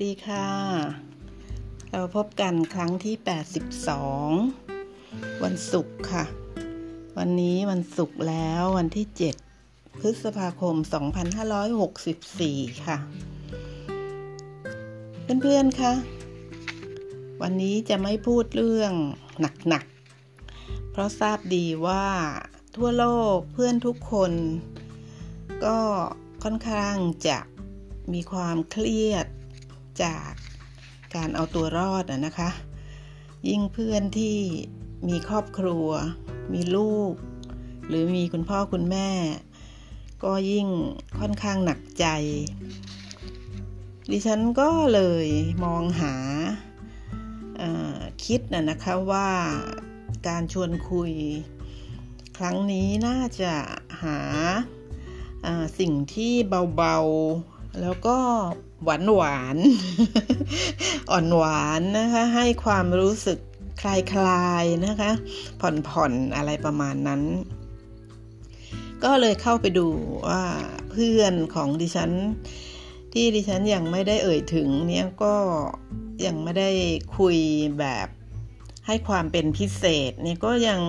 สวัสดีค่ะ เราพบกันครั้งที่ 82 วันศุกร์ค่ะ วันนี้วันศุกร์แล้ววันที่ 7 พฤษภาคม 2564 ค่ะ เพื่อนๆคะวันนี้จะไม่พูดเรื่องหนักๆ เพราะทราบดีว่าทั่วโลกเพื่อนทุกคน ก็ค่อนข้างจะมีความเครียด จากการเอาตัวรอดนะคะ ยิ่งเพื่อนที่มีครอบครัว มีลูก หรือมีคุณพ่อคุณแม่ ก็ยิ่งค่อนข้างหนักใจ ดิฉันก็เลยมองหาคิดนะนะคะว่าการชวนคุย ครั้งนี้น่าจะหาสิ่งที่เบาๆ แล้วก็ หวานหวาน อ่อนหวานนะคะ ให้ความรู้สึกคลายๆนะคะ ผ่อนๆอะไรประมาณนั้น ก็เลยเข้าไปดูว่าเพื่อนของดิฉัน ที่ดิฉันยังไม่ได้เอ่ยถึงเนี่ยก็ยังไม่ได้คุยแบบให้ความเป็นพิเศษเนี่ยก็ยัง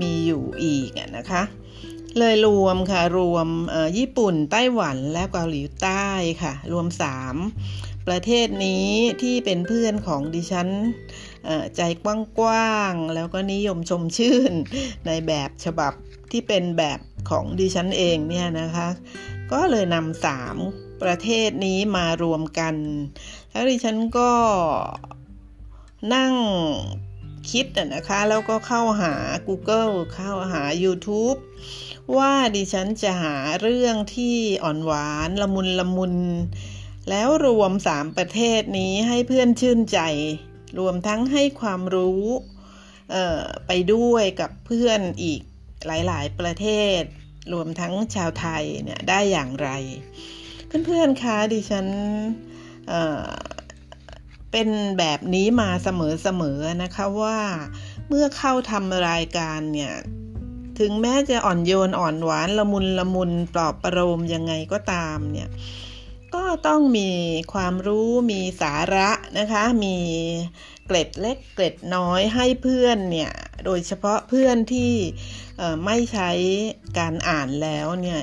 มีอยู่อีกนะคะ เลยรวมค่ะ รวมญี่ปุ่น ไต้หวันและเกาหลีใต้ค่ะ รวม 3 ประเทศนี้ที่เป็นเพื่อนของดิฉันใจกว้างๆ แล้วก็นิยมชมชื่นในแบบฉบับที่เป็นแบบของดิฉันเองเนี่ยนะคะ ก็เลยนำสามประเทศนี้มารวมกัน แล้วดิฉันก็นั่ง คิดนะคะ แล้วก็เข้าหา Google เข้าหา YouTube ว่าดิฉันจะหาเรื่องที่อ่อนหวานละมุนละมุน แล้วรวมสามประเทศนี้ให้เพื่อนชื่นใจ รวมทั้งให้ความรู้ไปด้วยกับเพื่อนอีกหลาย ๆ ประเทศ รวมทั้งชาวไทยเนี่ยได้อย่างไร เพื่อนๆคะดิฉัน เเป็นแบบนี้มาเสมอๆนะคะว่าเมื่อเข้าทำรายการเนี่ย ถึงแม้จะอ่อนโยนอ่อนหวานละมุนละมุนปลอบประโลมยังไงก็ตามเนี่ย ก็ต้องมีความรู้มีสาระนะคะ มีเกล็ดเล็กเกล็ดน้อยให้เพื่อนเนี่ย โดยเฉพาะเพื่อนที่ไม่ใช้การอ่านแล้วเนี่ย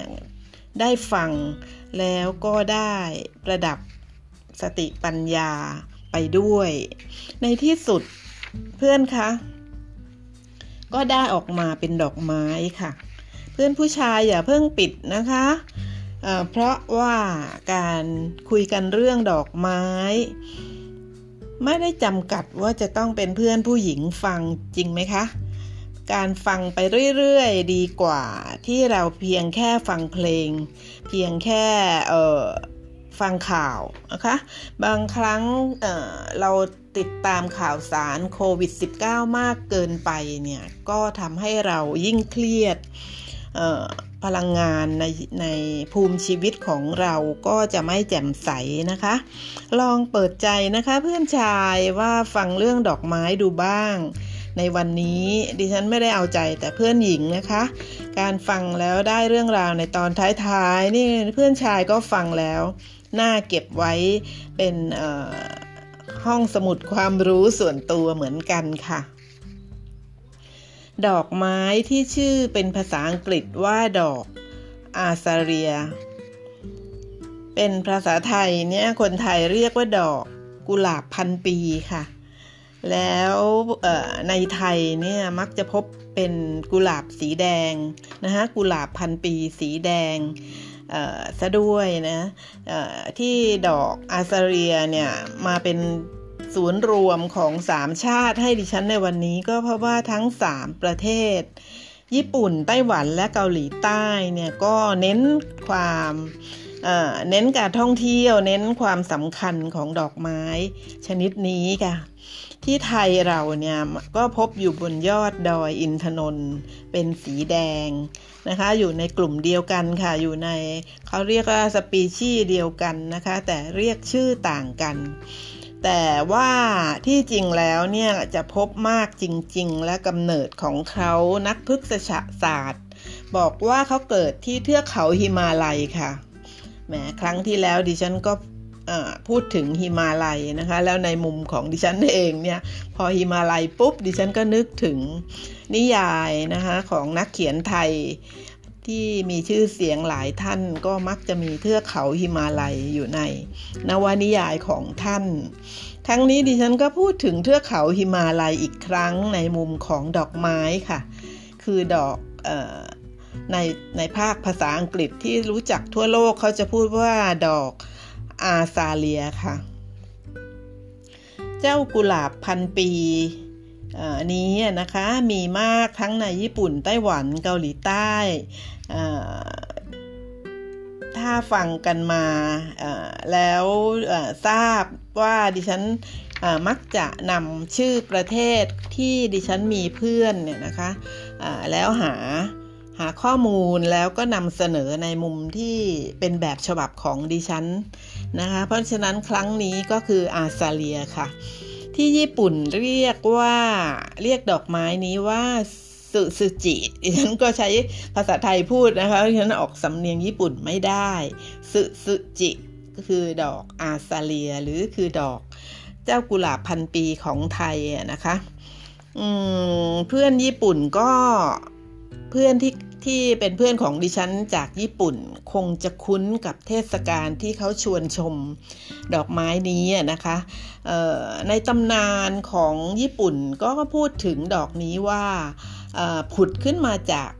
ได้ฟังแล้วก็ได้ประดับสติปัญญา ไปด้วย ในที่สุดเพื่อนคะก็ได้ออกมาเป็นดอกไม้ค่ะ เพื่อนผู้ชายอย่าเพิ่งปิดนะคะเเพราะว่าการคุยกันเรื่องดอกไม้ ไม่ได้จำกัดว่าจะต้องเป็นเพื่อนผู้หญิงฟังจริงไหมคะ การฟังไปเรื่อยๆดีกว่าที่เราเพียงแค่ฟังเพลง เพียงแค่ ฟังข่าวนะคะบางครั้งเเราติดตามข่าวสารโควิด -19 มากเกินไปเนี่ยก็ทำให้เรายิ่งเครียดพลังงานในในภูมิชีวิตของเราก็จะไม่แจ่มใสนะคะ ลองเปิดใจนะคะเพื่อนชายว่าฟังเรื่องดอกไม้ดูบ้าง ในวันนี้ดิฉันไม่ได้เอาใจแต่เพื่อนหญิงนะคะ การฟังแล้วได้เรื่องราวในตอนท้ายๆนี่เพื่อนชายก็ฟังแล้ว น่าเก็บไว้เป็นห้องสมุดความรู้ส่วนตัวเหมือนกันค่ะ ดอกไม้ที่ชื่อเป็นภาษาอังกฤษว่าดอกอาซาเรีย เป็นภาษาไทยเนี่ยคนไทยเรียกว่าดอกกุหลาบพันปีค่ะ แล้วในไทยเนี่ยมักจะพบเป็นกุหลาบสีแดงนะคะกุหลาบพันปีสีแดง ซะด้วยนะที่ดอกอาซาเรียเนี่ยมาเป็นศูนย์รวมของสามชาติให้ดิฉันในวันนี้ก็เพราะว่าทั้งสามประเทศ ญี่ปุ่น ไต้หวันและเกาหลีใต้เนี่ยก็เน้นความเน้นการท่องเที่ยว เน้นความสำคัญของดอกไม้ชนิดนี้ค่ะ ที่ไทยเราเนี่ยก็พบอยู่บนยอดดอยอินทนนท์เป็นสีแดงนะคะ อยู่ในกลุ่มเดียวกันค่ะ อยู่ในเขาเรียกว่าสปีชีส์เดียวกันนะคะ แต่เรียกชื่อต่างกัน แต่ว่าที่จริงแล้วเนี่ยจะพบมากจริง ๆ และกำเนิดของเขานักพฤกษศาสตร์ บอกว่าเขาเกิดที่เทือกเขาหิมาลัยค่ะแหมครั้งที่แล้วดิฉันก็ พูดถึงฮิมาลัยนะคะ แล้วในมุมของดิฉันเองเนี่ย พอฮิมาลัยปุ๊บ ดิฉันก็นึกถึงนิยายนะคะของนักเขียนไทยที่มีชื่อเสียงหลายท่านก็มักจะมีเทือกเขาฮิมาลัยอยู่ใน นวนิยายของท่าน ทั้งนี้ดิฉันก็พูดถึงเทือกเขาฮิมาลัยอีกครั้งในมุมของดอกไม้ค่ะ คือดอกอในในภาคภาษาอังกฤษที่รู้จักทั่วโลกเขาจะพูดว่าดอก อาซาเลียค่ะ เจ้ากุหลาบพันปีนี้นะคะมีมากทั้งในญี่ปุ่นไต้หวันเกาหลีใต้ ถ้าฟังกันมาแล้วทราบว่าดิฉันมักจะนำชื่อประเทศที่ดิฉันมีเพื่อนเนี่ยนะคะแล้วหาหาข้อมูลแล้วก็นำเสนอในมุมที่เป็นแบบฉบับของดิฉัน นะคะ เพราะฉะนั้นครั้งนี้ก็คืออาซาเลียค่ะ ที่ญี่ปุ่นเรียกว่าเรียกดอกไม้นี้ว่าสุสุจิดิฉันก็ใช้ภาษาไทยพูดนะคะดิฉันออกสำเนียงญี่ปุ่นไม่ได้สุสุจิก็คือดอกอาซาเลียหรือคือดอกเจ้ากุหลาบพันปีของไทยนะคะเพื่อนญี่ปุ่นก็เพื่อนที่ ที่เป็นเพื่อนของดิฉันจากญี่ปุ่น คงจะคุ้นกับเทศกาลที่เขาชวนชมดอกไม้นี้นะคะในตำนานของญี่ปุ่นก็พูดถึงดอกนี้ว่าผุดขึ้นมาจาก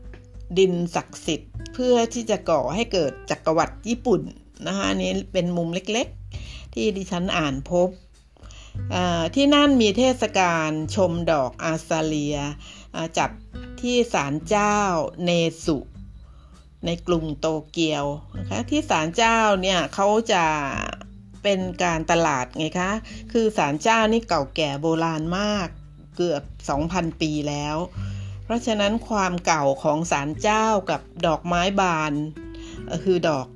ดินศักดิ์สิทธิ์ เพื่อที่จะก่อให้เกิดจักรวรรดิญี่ปุ่นนะคะนี้เป็นมุมเล็กๆ ที่ดิฉันอ่านพบที่นั่นมีเทศกาลชมดอกอาซาเลีย จัดที่ศาลเจ้าเนสุในกรุงโตเกียวนะคะที่ศาลเจ้าเนี่ยเขาจะเป็นการตลาดไงคะคือศาลเจ้านี่เก่าแก่โบราณมากเกือบ 2,000 ปีแล้ว เพราะฉะนั้นความเก่าของศาลเจ้ากับดอกไม้บาน คือดอก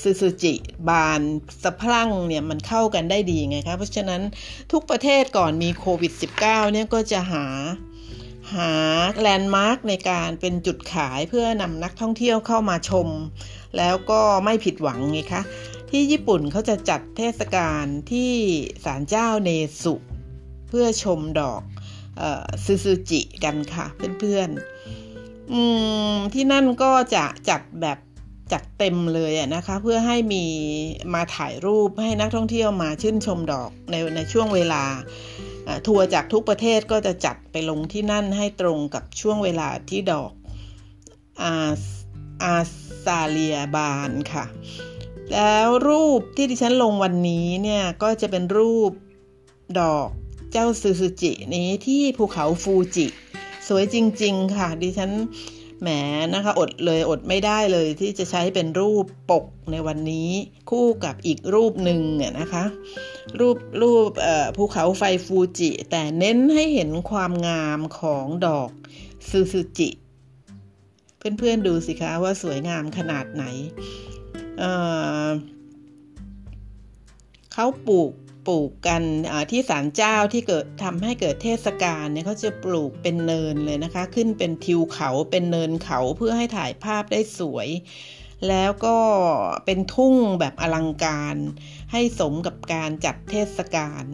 ซูซูจิบานสะพรั่งเนี่ยมันเข้ากันได้ดีไงคะเพราะฉะนั้นทุกประเทศก่อนมีโควิด -19 เนี่ยก็จะหา หาแลนด์มาร์กในการเป็นจุดขายเพื่อนำนักท่องเที่ยวเข้ามาชม แล้วก็ไม่ผิดหวังไงคะที่ญี่ปุ่นเขาจะจัดเทศกาลที่ศาลเจ้าเนสุ เพื่อชมดอกซูซูจิกันค่ะเพื่อนๆที่นั่นก็จะจัดแบบจัดเต็มเลยนะคะ เพื่อให้มีมาถ่ายรูปให้นักท่องเที่ยวมาชื่นชมดอกในในช่วงเวลา ทัวร์จากทุกประเทศก็จะจัดไปลงที่นั่นให้ตรงกับช่วงเวลาที่ดอกอาอาซาเลียบานค่ะ แล้วรูปที่ดิฉันลงวันนี้เนี่ย ก็จะเป็นรูปดอกเจ้าซูซูจินี้ที่ภูเขาฟูจิ สวยจริง ๆ ค่ะ ดิฉัน แหมนะคะอดเลยอดไม่ได้เลยที่จะใช้เป็นรูปปกในวันนี้คู่กับอีกรูปหนึ่งเนี่ยนะคะ รูปรูปภูเขาไฟฟูจิ แต่เน้นให้เห็นความงามของดอกซูซูจิ เพื่อนๆดูสิคะว่าสวยงามขนาดไหนเเขาปลูก ปลูกกันที่ศาลเจ้าที่เกิดทำให้เกิดเทศกาลเนี่ยเขาจะปลูกเป็นเนินเลยนะคะ ขึ้นเป็นทิวเขาเป็นเนินเขาเพื่อให้ถ่ายภาพได้สวย แล้วก็เป็นทุ่งแบบอลังการ ให้สมกับการจัดเทศกาล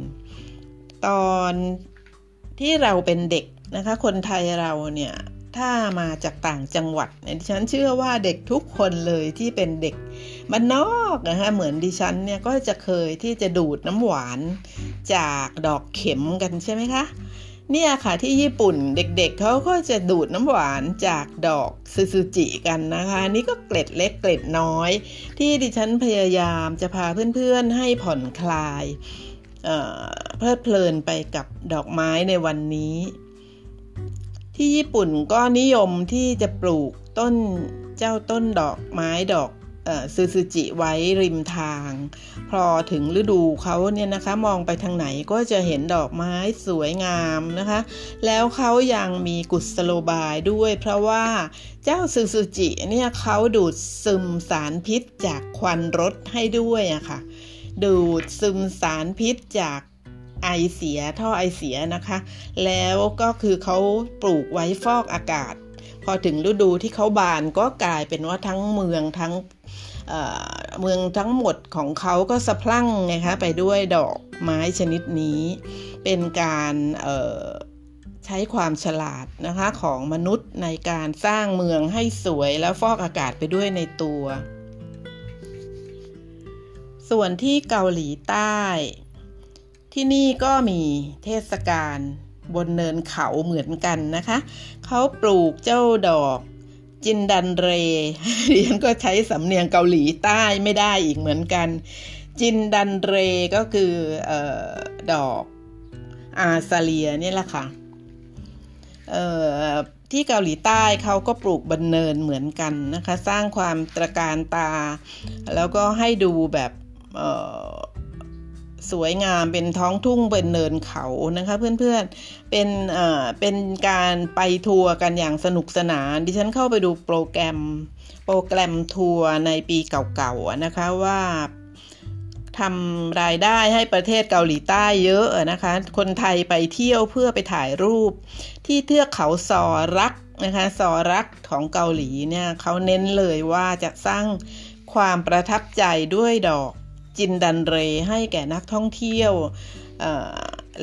ตอนที่เราเป็นเด็กนะคะ คนไทยเราเนี่ย ถ้ามาจากต่างจังหวัดดิฉันเชื่อว่าเด็กทุกคนเลยที่เป็นเด็กบ้านนอกนะคะเหมือนดิฉันเนี่ยก็จะเคยที่จะดูดน้ำหวานจากดอกเข็มกันใช่ไหมคะเนี่ยค่ะที่ญี่ปุ่นเด็กๆเเขาก็จะดูดน้ำหวานจากดอกซูซูจิกันนะคะนี่ก็เกล็ดเล็กเกล็ดน้อย ที่ดิฉันพยายามจะพาเพื่อนๆให้ผ่อนคลายเพลิดเพลินไปกับดอกไม้ในวันนี้ ที่ญี่ปุ่นก็นิยมที่จะปลูกต้นเจ้าต้นดอกไม้ดอกซูซูจิไว้ริมทาง พอถึงฤดูเขาเนี่ยนะคะมองไปทางไหนก็จะเห็นดอกไม้สวยงามนะคะ แล้วเขายังมีกุศโลบายด้วย เพราะว่าเจ้าซูซูจิเนี่ยเขาดูดซึมสารพิษจากควันรถให้ด้วยอะคะ่ะดูดซึมสารพิษจาก ไอเสียท่อไอเสียนะคะ แล้วก็คือเขาปลูกไว้ฟอกอากาศ พอถึงฤดูที่เขาบานก็กลายเป็นว่าทั้งเมืองทั้งเมืองทั้งหมดของเขาก็สะพรั่งไงคะไปด้วยดอกไม้ชนิดนี้ เป็นการใช้ความฉลาดนะคะของมนุษย์ในการสร้างเมืองให้สวยแล้วฟอกอากาศไปด้วยในตัว ส่วนที่เกาหลีใต้ ที่นี่ก็มีเทศกาลบนเนินเขาเหมือนกันนะคะ เขาปลูกเจ้าดอกจินดันเรเรียนก็ใช้สำเนียงเกาหลีใต้ไม่ได้อีกเหมือนกัน จินดันเรก็คืออดอกอาซาเลียนี่แหละค่ะที่เกาหลีใต้เขาก็ปลูกบันเนินเหมือนกันนะคะ สร้างความตระการตา แล้วก็ให้ดูแบบ สวยงามเป็นท้องทุ่งเป็นเนินเขานะคะเพื่อนๆเป็นเอ่อเป็นการไปทัวร์กันอย่างสนุกสนาน ดิฉันเข้าไปดูโปรแกรมโปรแกรมทัวร์ในปีเก่าๆนะคะว่าทำรายได้ให้ประเทศเกาหลีใต้เยอะนะคะ คนไทยไปเที่ยวเพื่อไปถ่ายรูป ที่เทือกเขาซอรักนะคะซอรักของเกาหลีเนี่ยเขาเน้นเลยว่าจะสร้างความประทับใจด้วยดอก 진달래ให้แก่นักท่องเที่ยว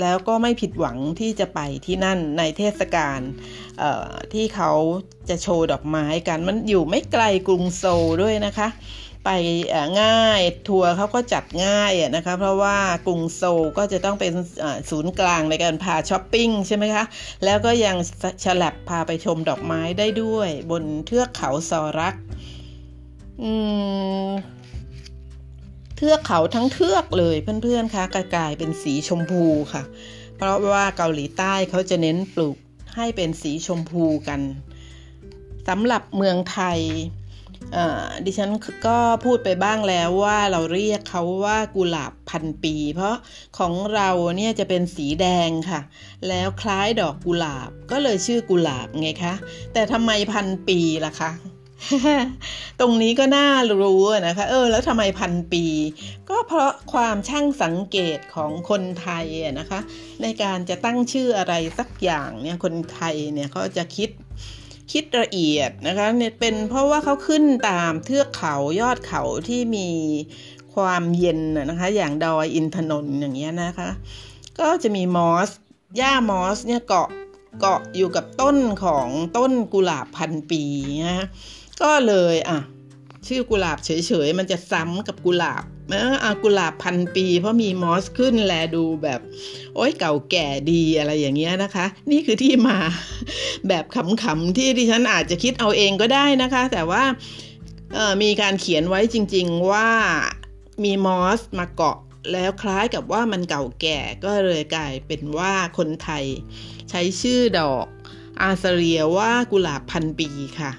แล้วก็ไม่ผิดหวังที่จะไปที่นั่นในเทศกาลที่เขาจะโชว์ดอกไม้กัน มันอยู่ไม่ไกลกรุงโซลด้วยนะคะ ไปง่ายทัวร์เขาก็จัดง่ายนะคะ เพราะว่ากรุงโซลก็จะต้องเป็นศูนย์กลางในการพาช้อปปิ้งใช่ไหมคะ แล้วก็ยังสลับพาไปชมดอกไม้ได้ด้วย บนเทือกเขาซอรักอืม ทือกเขาทั้งเทือกเลยเพื่อนๆคะกลายเป็นสีชมพูค่ะ เพราะว่าเกาหลีใต้เขาจะเน้นปลูกให้เป็นสีชมพูกันสำหรับเมืองไทยดิฉันก็พูดไปบ้างแล้วว่าเราเรียกเขาว่ากุหลาบพันปี เพราะของเราเนี่ยจะเป็นสีแดงค่ะ แล้วคล้ายดอกกุหลาบก็เลยชื่อกุหลาบไงคะ แต่ทำไมพันปีล่ะคะ ตรงนี้ก็น่ารู้นะคะ เออ แล้วทำไมพันปี ก็เพราะความช่างสังเกตของคนไทยนะคะ ในการจะตั้งชื่ออะไรสักอย่างเนี่ยคนไทยเนี่ยเขาจะคิดคิดละเอียดนะคะเนี่ยเป็นเพราะว่าเขาขึ้นตามเทือกเขายอดเขาที่มีความเย็นนะคะ อย่างดอยอินทนนท์อย่างเงี้ยนะคะ ก็จะมีมอสหญ้ามอสเนี่ยเกาะเกาะอยู่กับต้นของต้นกุหลาบพันปีนะ ก็เลยอะชื่อกุหลาบเฉยๆ มันจะซ้ำกับกุหลาบเอออากุหลาบพันปี เพราะมีมอสขึ้นแลดูแบบ โอ้ยเก่าแก่ดีอะไรอย่างเงี้ยนะคะ นี่คือที่มาแบบขำๆที่ดิฉันอาจจะคิดเอาเองก็ได้นะคะ แต่ว่ามีการเขียนไว้จริง ๆว่ามีมอสมาเกาะแล้วคล้ายกับว่ามันเก่าแก่ก็เลยกลายเป็นว่าคนไทย ใช้ชื่อดอกอาซาเรียว่ากุหลาบพันปีค่ะ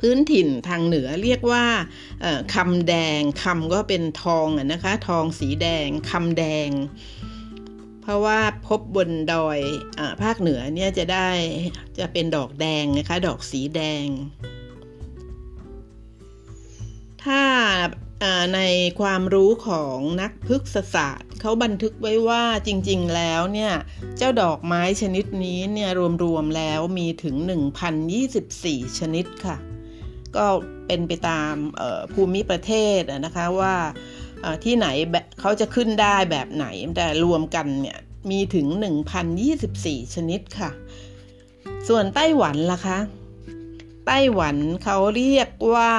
พื้นถิ่นทางเหนือเรียกว่าคำแดงคำก็เป็นทองนะคะ ทองสีแดงคำแดง เพราะว่าพบบนดอยอภาคเหนือเนี่ยจะได้จะเป็นดอกแดงนะคะ ดอกสีแดง ถ้าในความรู้ของนักพฤกษศาสตร์ เขาบันทึกไว้ว่าจริงๆแล้วเนี่ยเจ้าดอกไม้ชนิดนี้เนี่ยรวมๆแล้วมีถึง 1,024 ชนิดค่ะ ก็เป็นไปตามภูมิประเทศนะคะว่าที่ไหนเขาจะขึ้นได้แบบไหนแต่รวมกันเนี่ยมีถึง 1,024 ชนิดค่ะ ส่วนไต้หวันล่ะคะ ไต้หวันเขาเรียกว่า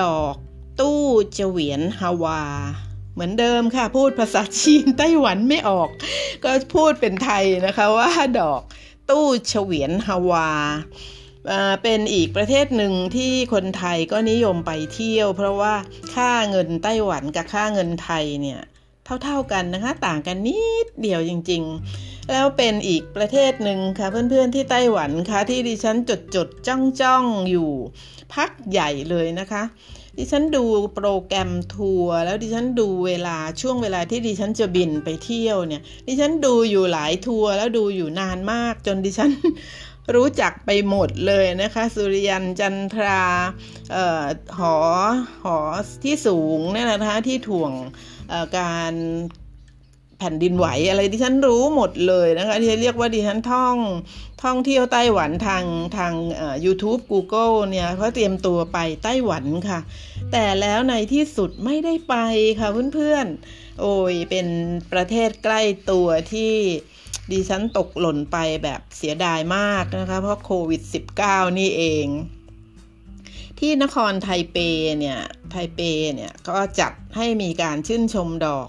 ดอกตู้เจวียนฮาวา เหมือนเดิมค่ะ พูดภาษาจีนไต้หวันไม่ออก ก็พูดเป็นไทยนะคะว่าดอกตู้เฉวียนฮาวา เป็นอีกประเทศหนึ่งที่คนไทยก็นิยมไปเที่ยว เพราะว่าค่าเงินไต้หวันกับค่าเงินไทยเนี่ยเท่าๆกันนะคะ ต่างกันนิดเดียวจริง ๆ แล้วเป็นอีกประเทศหนึ่งค่ะ เพื่อนๆที่ไต้หวันค่ะ ที่ดิฉันจดจดจ้องจ้องอยู่พักใหญ่เลยนะคะ ดิฉันดูโปรแกรมทัวร์แล้วดิฉันดูเวลาช่วงเวลาที่ดิฉันจะบินไปเที่ยวเนี่ย ดิฉันดูอยู่หลายทัวร์แล้วดูอยู่นานมากจนดิฉัน รู้จักไปหมดเลยนะคะ สุริยันจันทราออหอหอที่สูงนี่นะคะที่ถ่วงการแผ่นดินไหวอะไรดิฉันรู้หมดเลยนะคะที่เรียกว่าดิฉันท่องท่องเที่ยวไต้หวันทางทาง YouTube Google เนี่ยเขาเตรียมตัวไปไต้หวันค่ะ แต่แล้วในที่สุดไม่ได้ไปค่ะเพื่อนๆ โอ้ยเป็นประเทศใกล้ตัวที่ ดิฉันตกหล่นไปแบบเสียดายมากนะคะ เพราะโควิด -19 นี่เอง ที่นครไทเปเนี่ยไทเปเนี่ยก็จัดให้มีการชื่นชมดอก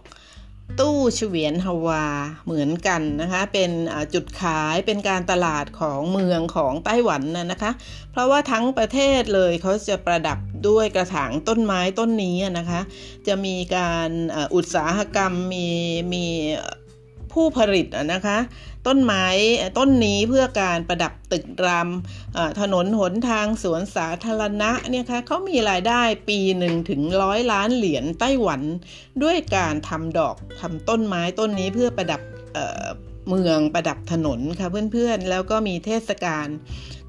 ตู้เฉวียนฮาวาเหมือนกันนะคะ เป็นจุดขายเป็นการตลาดของเมืองของไต้หวันนะนะคะ เพราะว่าทั้งประเทศเลยเขาจะประดับด้วยกระถางต้นไม้ต้นนี้นะคะ จะมีการอุตสาหกรรมมีมี ผู้ผลิตนะคะ ต้นไม้ต้นนี้เพื่อการประดับตึกรามถนนหนทางสวนสาธารณะเนี่ยคะเขามีรายได้ปีหนึ่งถึงร้อยล้านเหรียญไต้หวัน ด้วยการทำดอกทำต้นไม้ต้นนี้เพื่อประดับเเมืองประดับถนนค่ะเพื่อนๆ แล้วก็มีเทศกาล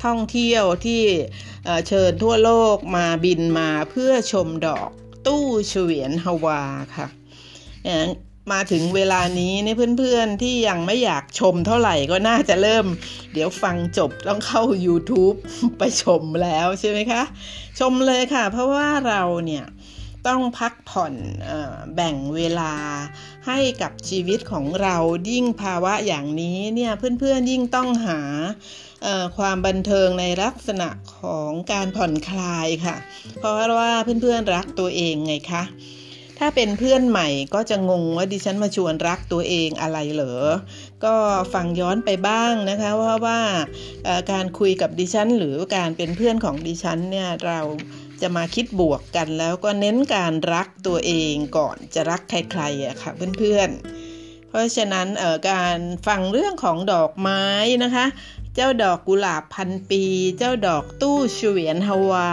ท่องเที่ยวที่เชิญทั่วโลกมาบินมาเพื่อชมดอกตู้เฉวียนฮาวาค่ะ มาถึงเวลานี้เนี่ยเพื่อนๆที่ยังไม่อยากชมเท่าไหร่ก็น่าจะเริ่ม เดี๋ยวฟังจบต้องเข้า YouTube ไปชมแล้วใช่ไหมคะ ชมเลยค่ะ เพราะว่าเราเนี่ยต้องพักผ่อนอแบ่งเวลาให้กับชีวิตของเรายิ่งภาวะอย่างนี้เนี่ยเพื่อนๆยิ่งต้องหาความบันเทิงในลักษณะของการผ่อนคลายค่ะ เพราะว่าเพื่อนๆรักตัวเองไงคะ ถ้าเป็นเพื่อนใหม่ก็จะงงว่าดิฉันมาชวนรักตัวเองอะไรเหรอ ก็ฟังย้อนไปบ้างนะคะว่าว่าการคุยกับดิฉัน หรือการเป็นเพื่อนของดิฉันเนี่ยเราจะมาคิดบวกกันแล้วก็เน้นการรักตัวเองก่อนจะรักใครๆอะค่ะเพื่อนๆ เพราะฉะนั้นการฟังเรื่องของดอกไม้นะคะ เจ้าดอกกุหลาบพันปี เจ้าดอกตู้เฉวียนฮาวา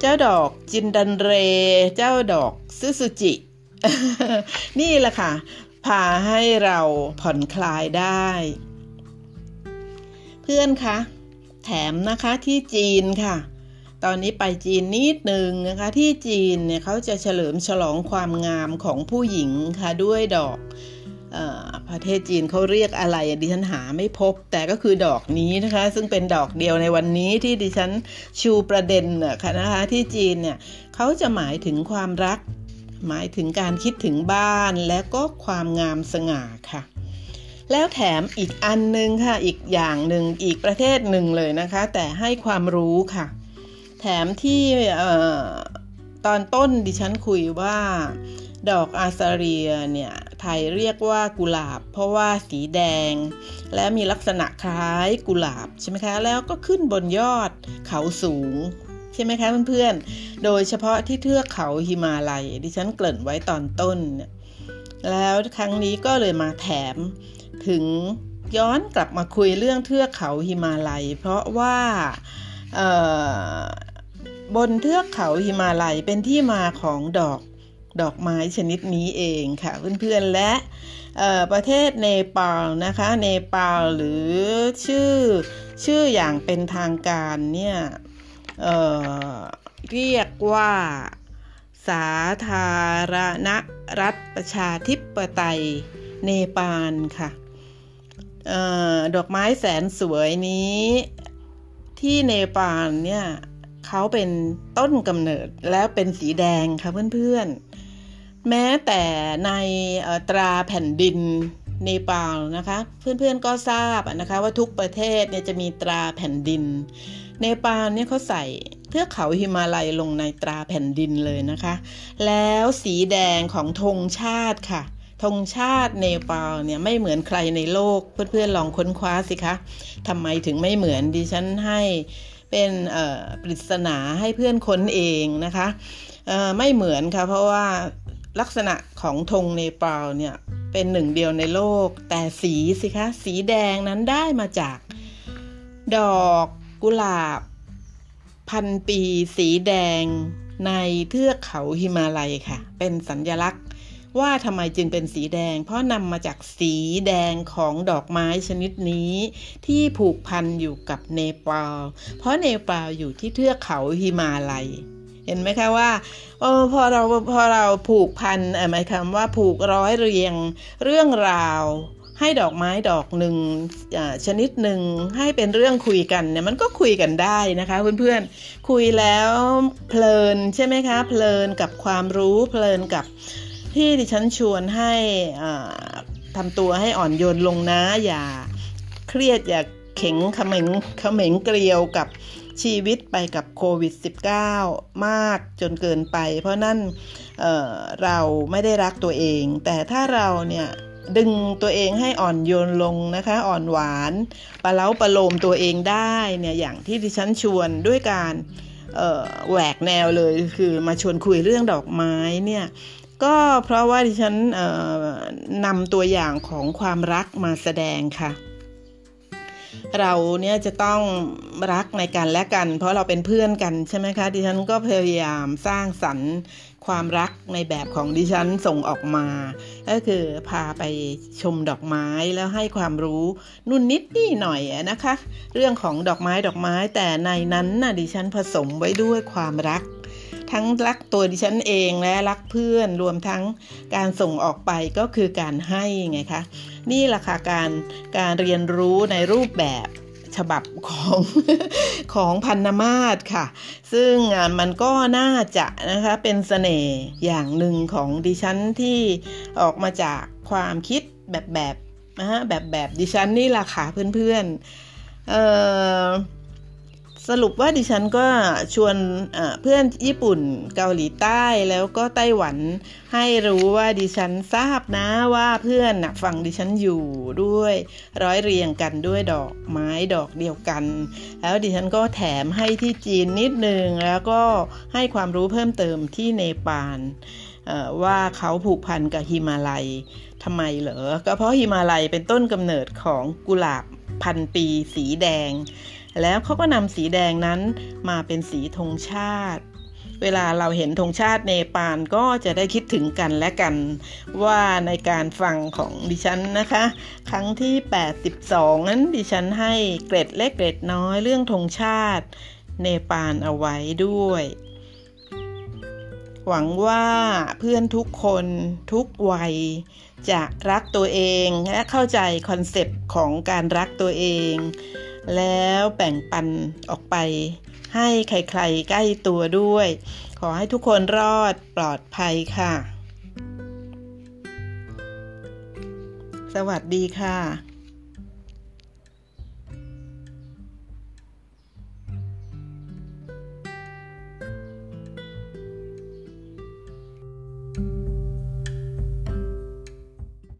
เจ้าดอกจินดันเร เจ้าดอกซูซูจิ นี่แหละค่ะ พาให้เราผ่อนคลายได้ เพื่อนคะแถมนะคะที่จีนค่ะ ตอนนี้ไปจีนนิดหนึ่งนะคะ ที่จีนเนี่ยเขาจะเฉลิมฉลองความงามของผู้หญิงค่ะด้วยดอก ประเทศจีนเขาเรียกอะไรดิฉันหาไม่พบ แต่ก็คือดอกนี้นะคะ ซึ่งเป็นดอกเดียวในวันนี้ที่ดิฉันชูประเด็นนะคะที่จีนเนี่ยเขาจะหมายถึงความรัก หมายถึงการคิดถึงบ้านและก็ความงามสง่าค่ะ แล้วแถมอีกอันนึงค่ะอีกอย่างหนึ่งอีกประเทศหนึ่งเลยนะคะ แต่ให้ความรู้ค่ะ แถมที่ตอนต้นดิฉันคุยว่าดอกอาซาเรียเนี่ย ทยเรียกว่ากุหลาบ เพราะว่าสีแดง และมีลักษณะคล้ายกุหลาบใช่ไหมคะ แล้วก็ขึ้นบนยอดเขาสูงใช่ไหมคะเพื่อนๆ โดยเฉพาะที่เทือกเขาฮิมาลัยดิฉันเกริ่นไว้ตอนต้นเนี่ยแล้วครั้งนี้ก็เลยมาแถมถึงย้อนกลับมาคุยเรื่องเทือกเขาฮิมาลัย เพราะว่าบนเทือกเขาฮิมาลัยเป็นที่มาของดอก ดอกไม้ชนิดนี้เองค่ะเพื่อนๆและประเทศเนปาลนะคะเนปาลหรือชื่อชื่ออย่างเป็นทางการเนี่ยเเรียกว่าสาธารณรัฐประชาธิปไตยเนปาลค่ะออดอกไม้แสนสวยนี้ที่เนปาลเนี่ยเขาเป็นต้นกำเนิดแล้วเป็นสีแดงค่ะเพื่อนๆ แม้แต่ในตราแผ่นดินเนปาลนะคะ เพื่อนๆก็ทราบนะคะว่าทุกประเทศเนี่ยจะมีตราแผ่นดิน เนปาลเนี่ยเขาใส่เทือกเขาหิมาลัยลงในตราแผ่นดินเลยนะคะ แล้วสีแดงของธงชาติค่ะธงชาติเนปาลเนี่ยไม่เหมือนใครในโลก เพื่อนๆลองค้นคว้าสิคะทำไมถึงไม่เหมือนดิฉันให้เป็นปริศนาให้เพื่อนค้นเองนะคะไม่เหมือนค่ะเพราะว่า ลักษณะของธงเนปาลเนี่ยเป็นหนึ่งเดียวในโลก แต่สีสิคะ สีแดงนั้นได้มาจาก ดอกกุหลาบ พันปีสีแดงในเทือกเขาหิมาลัยค่ะ เป็นสัญญลักษณ์ว่าทำไมจึงเป็นสีแดง เพราะนำมาจากสีแดงของดอกไม้ชนิดนี้ ที่ผูกพันอยู่กับเนปาล เพราะเนปาลอยู่ที่เทือกเขาหิมาลัย เห็นไหมคะว่าออพอเราพอเราผูกพันหมายความว่าผูกร้อยเรียงเรื่องราวให้ดอกไม้ดอกหนึ่งชนิดหนึ่งให้เป็นเรื่องคุยกันเนี่ยมันก็คุยกันได้นะคะเพื่อนๆคุยแล้วเพลินใช่ไหมคะเพลินกับความรู้เพลินกับที่ดิฉันชวนให้ทำตัวให้อ่อนโยนลงนะอย่าเครียดอย่าเข็งขมงขมงเกลียวกับ ชีวิตไปกับโควิด -19 มากจนเกินไป เพราะนั่นเเราไม่ได้รักตัวเอง แต่ถ้าเราเนี่ยดึงตัวเองให้อ่อนโยนลงนะคะ อ่อนหวานปลาเล้าปลาโลมตัวเองได้เนี่ยอย่างที่ดิฉันชวนด้วยการแหวกแนวเลยคือมาชวนคุยเรื่องดอกไม้เนี่ยก็เพราะว่าดิฉันนำตัวอย่างของความรักมาแสดงค่ะ เราเนี่ยจะต้องรักในกันและกัน เพราะเราเป็นเพื่อนกันใช่ไหมคะ ดิฉันก็พยายามสร้างสรรค์ความรักในแบบของดิฉันส่งออกมา ก็คือพาไปชมดอกไม้แล้วให้ความรู้นุ่นนิดนี่หน่อยนะคะ เรื่องของดอกไม้ดอกไม้แต่ในนั้นน่ะดิฉันผสมไว้ด้วยความรัก ทั้งรักตัวดิฉันเองและรักเพื่อนรวมทั้งการส่งออกไปก็คือการให้ไงคะ นี่แหละค่ะการการเรียนรู้ในรูปแบบฉบับของของพันนมาศค่ะ ซึ่งมันก็น่าจะนะคะเป็นสเสน่ห์อย่างหนึ่งของดิฉันที่ออกมาจากความคิดแบบแบบนะฮะแบบแบบดิฉันนี่แหละค่ะเพื่อนๆเอ่อ สรุปว่าดิฉันก็ชวนเพื่อนญี่ปุ่นเกาหลีใต้แล้วก็ไต้หวันให้รู้ว่าดิฉันทราบนะว่าเพื่อนนะฟังดิฉันอยู่ด้วยร้อยเรียงกันด้วยดอกไม้ดอกเดียวกัน แล้วดิฉันก็แถมให้ที่จีนนิดนึงแล้วก็ให้ความรู้เพิ่มเติมที่เนปาลว่าเขาผูกพันกับฮิมาลัยทำไมเหรอก็เพราะฮิมาลัยเป็นต้นกำเนิดของกุหลาบพันปีสีแดง แล้วเขาก็นำสีแดงนั้นมาเป็นสีธงชาติ เวลาเราเห็นธงชาติเนปาลก็จะได้คิดถึงกันและกัน ว่าในการฟังของดิฉันนะคะ ครั้งที่ 82 นั้นดิฉันให้เกร็ดเล็กเกร็ดน้อยเรื่องธงชาติ เนปาลเอาไว้ด้วย หวังว่าเพื่อนทุกคนทุกวัยจะรักตัวเองและเข้าใจคอนเซปต์ของการรักตัวเอง แล้วแบ่งปันออกไปให้ใครๆใกล้ตัวด้วย ขอให้ทุกคนรอดปลอดภัยค่ะ สวัสดีค่ะ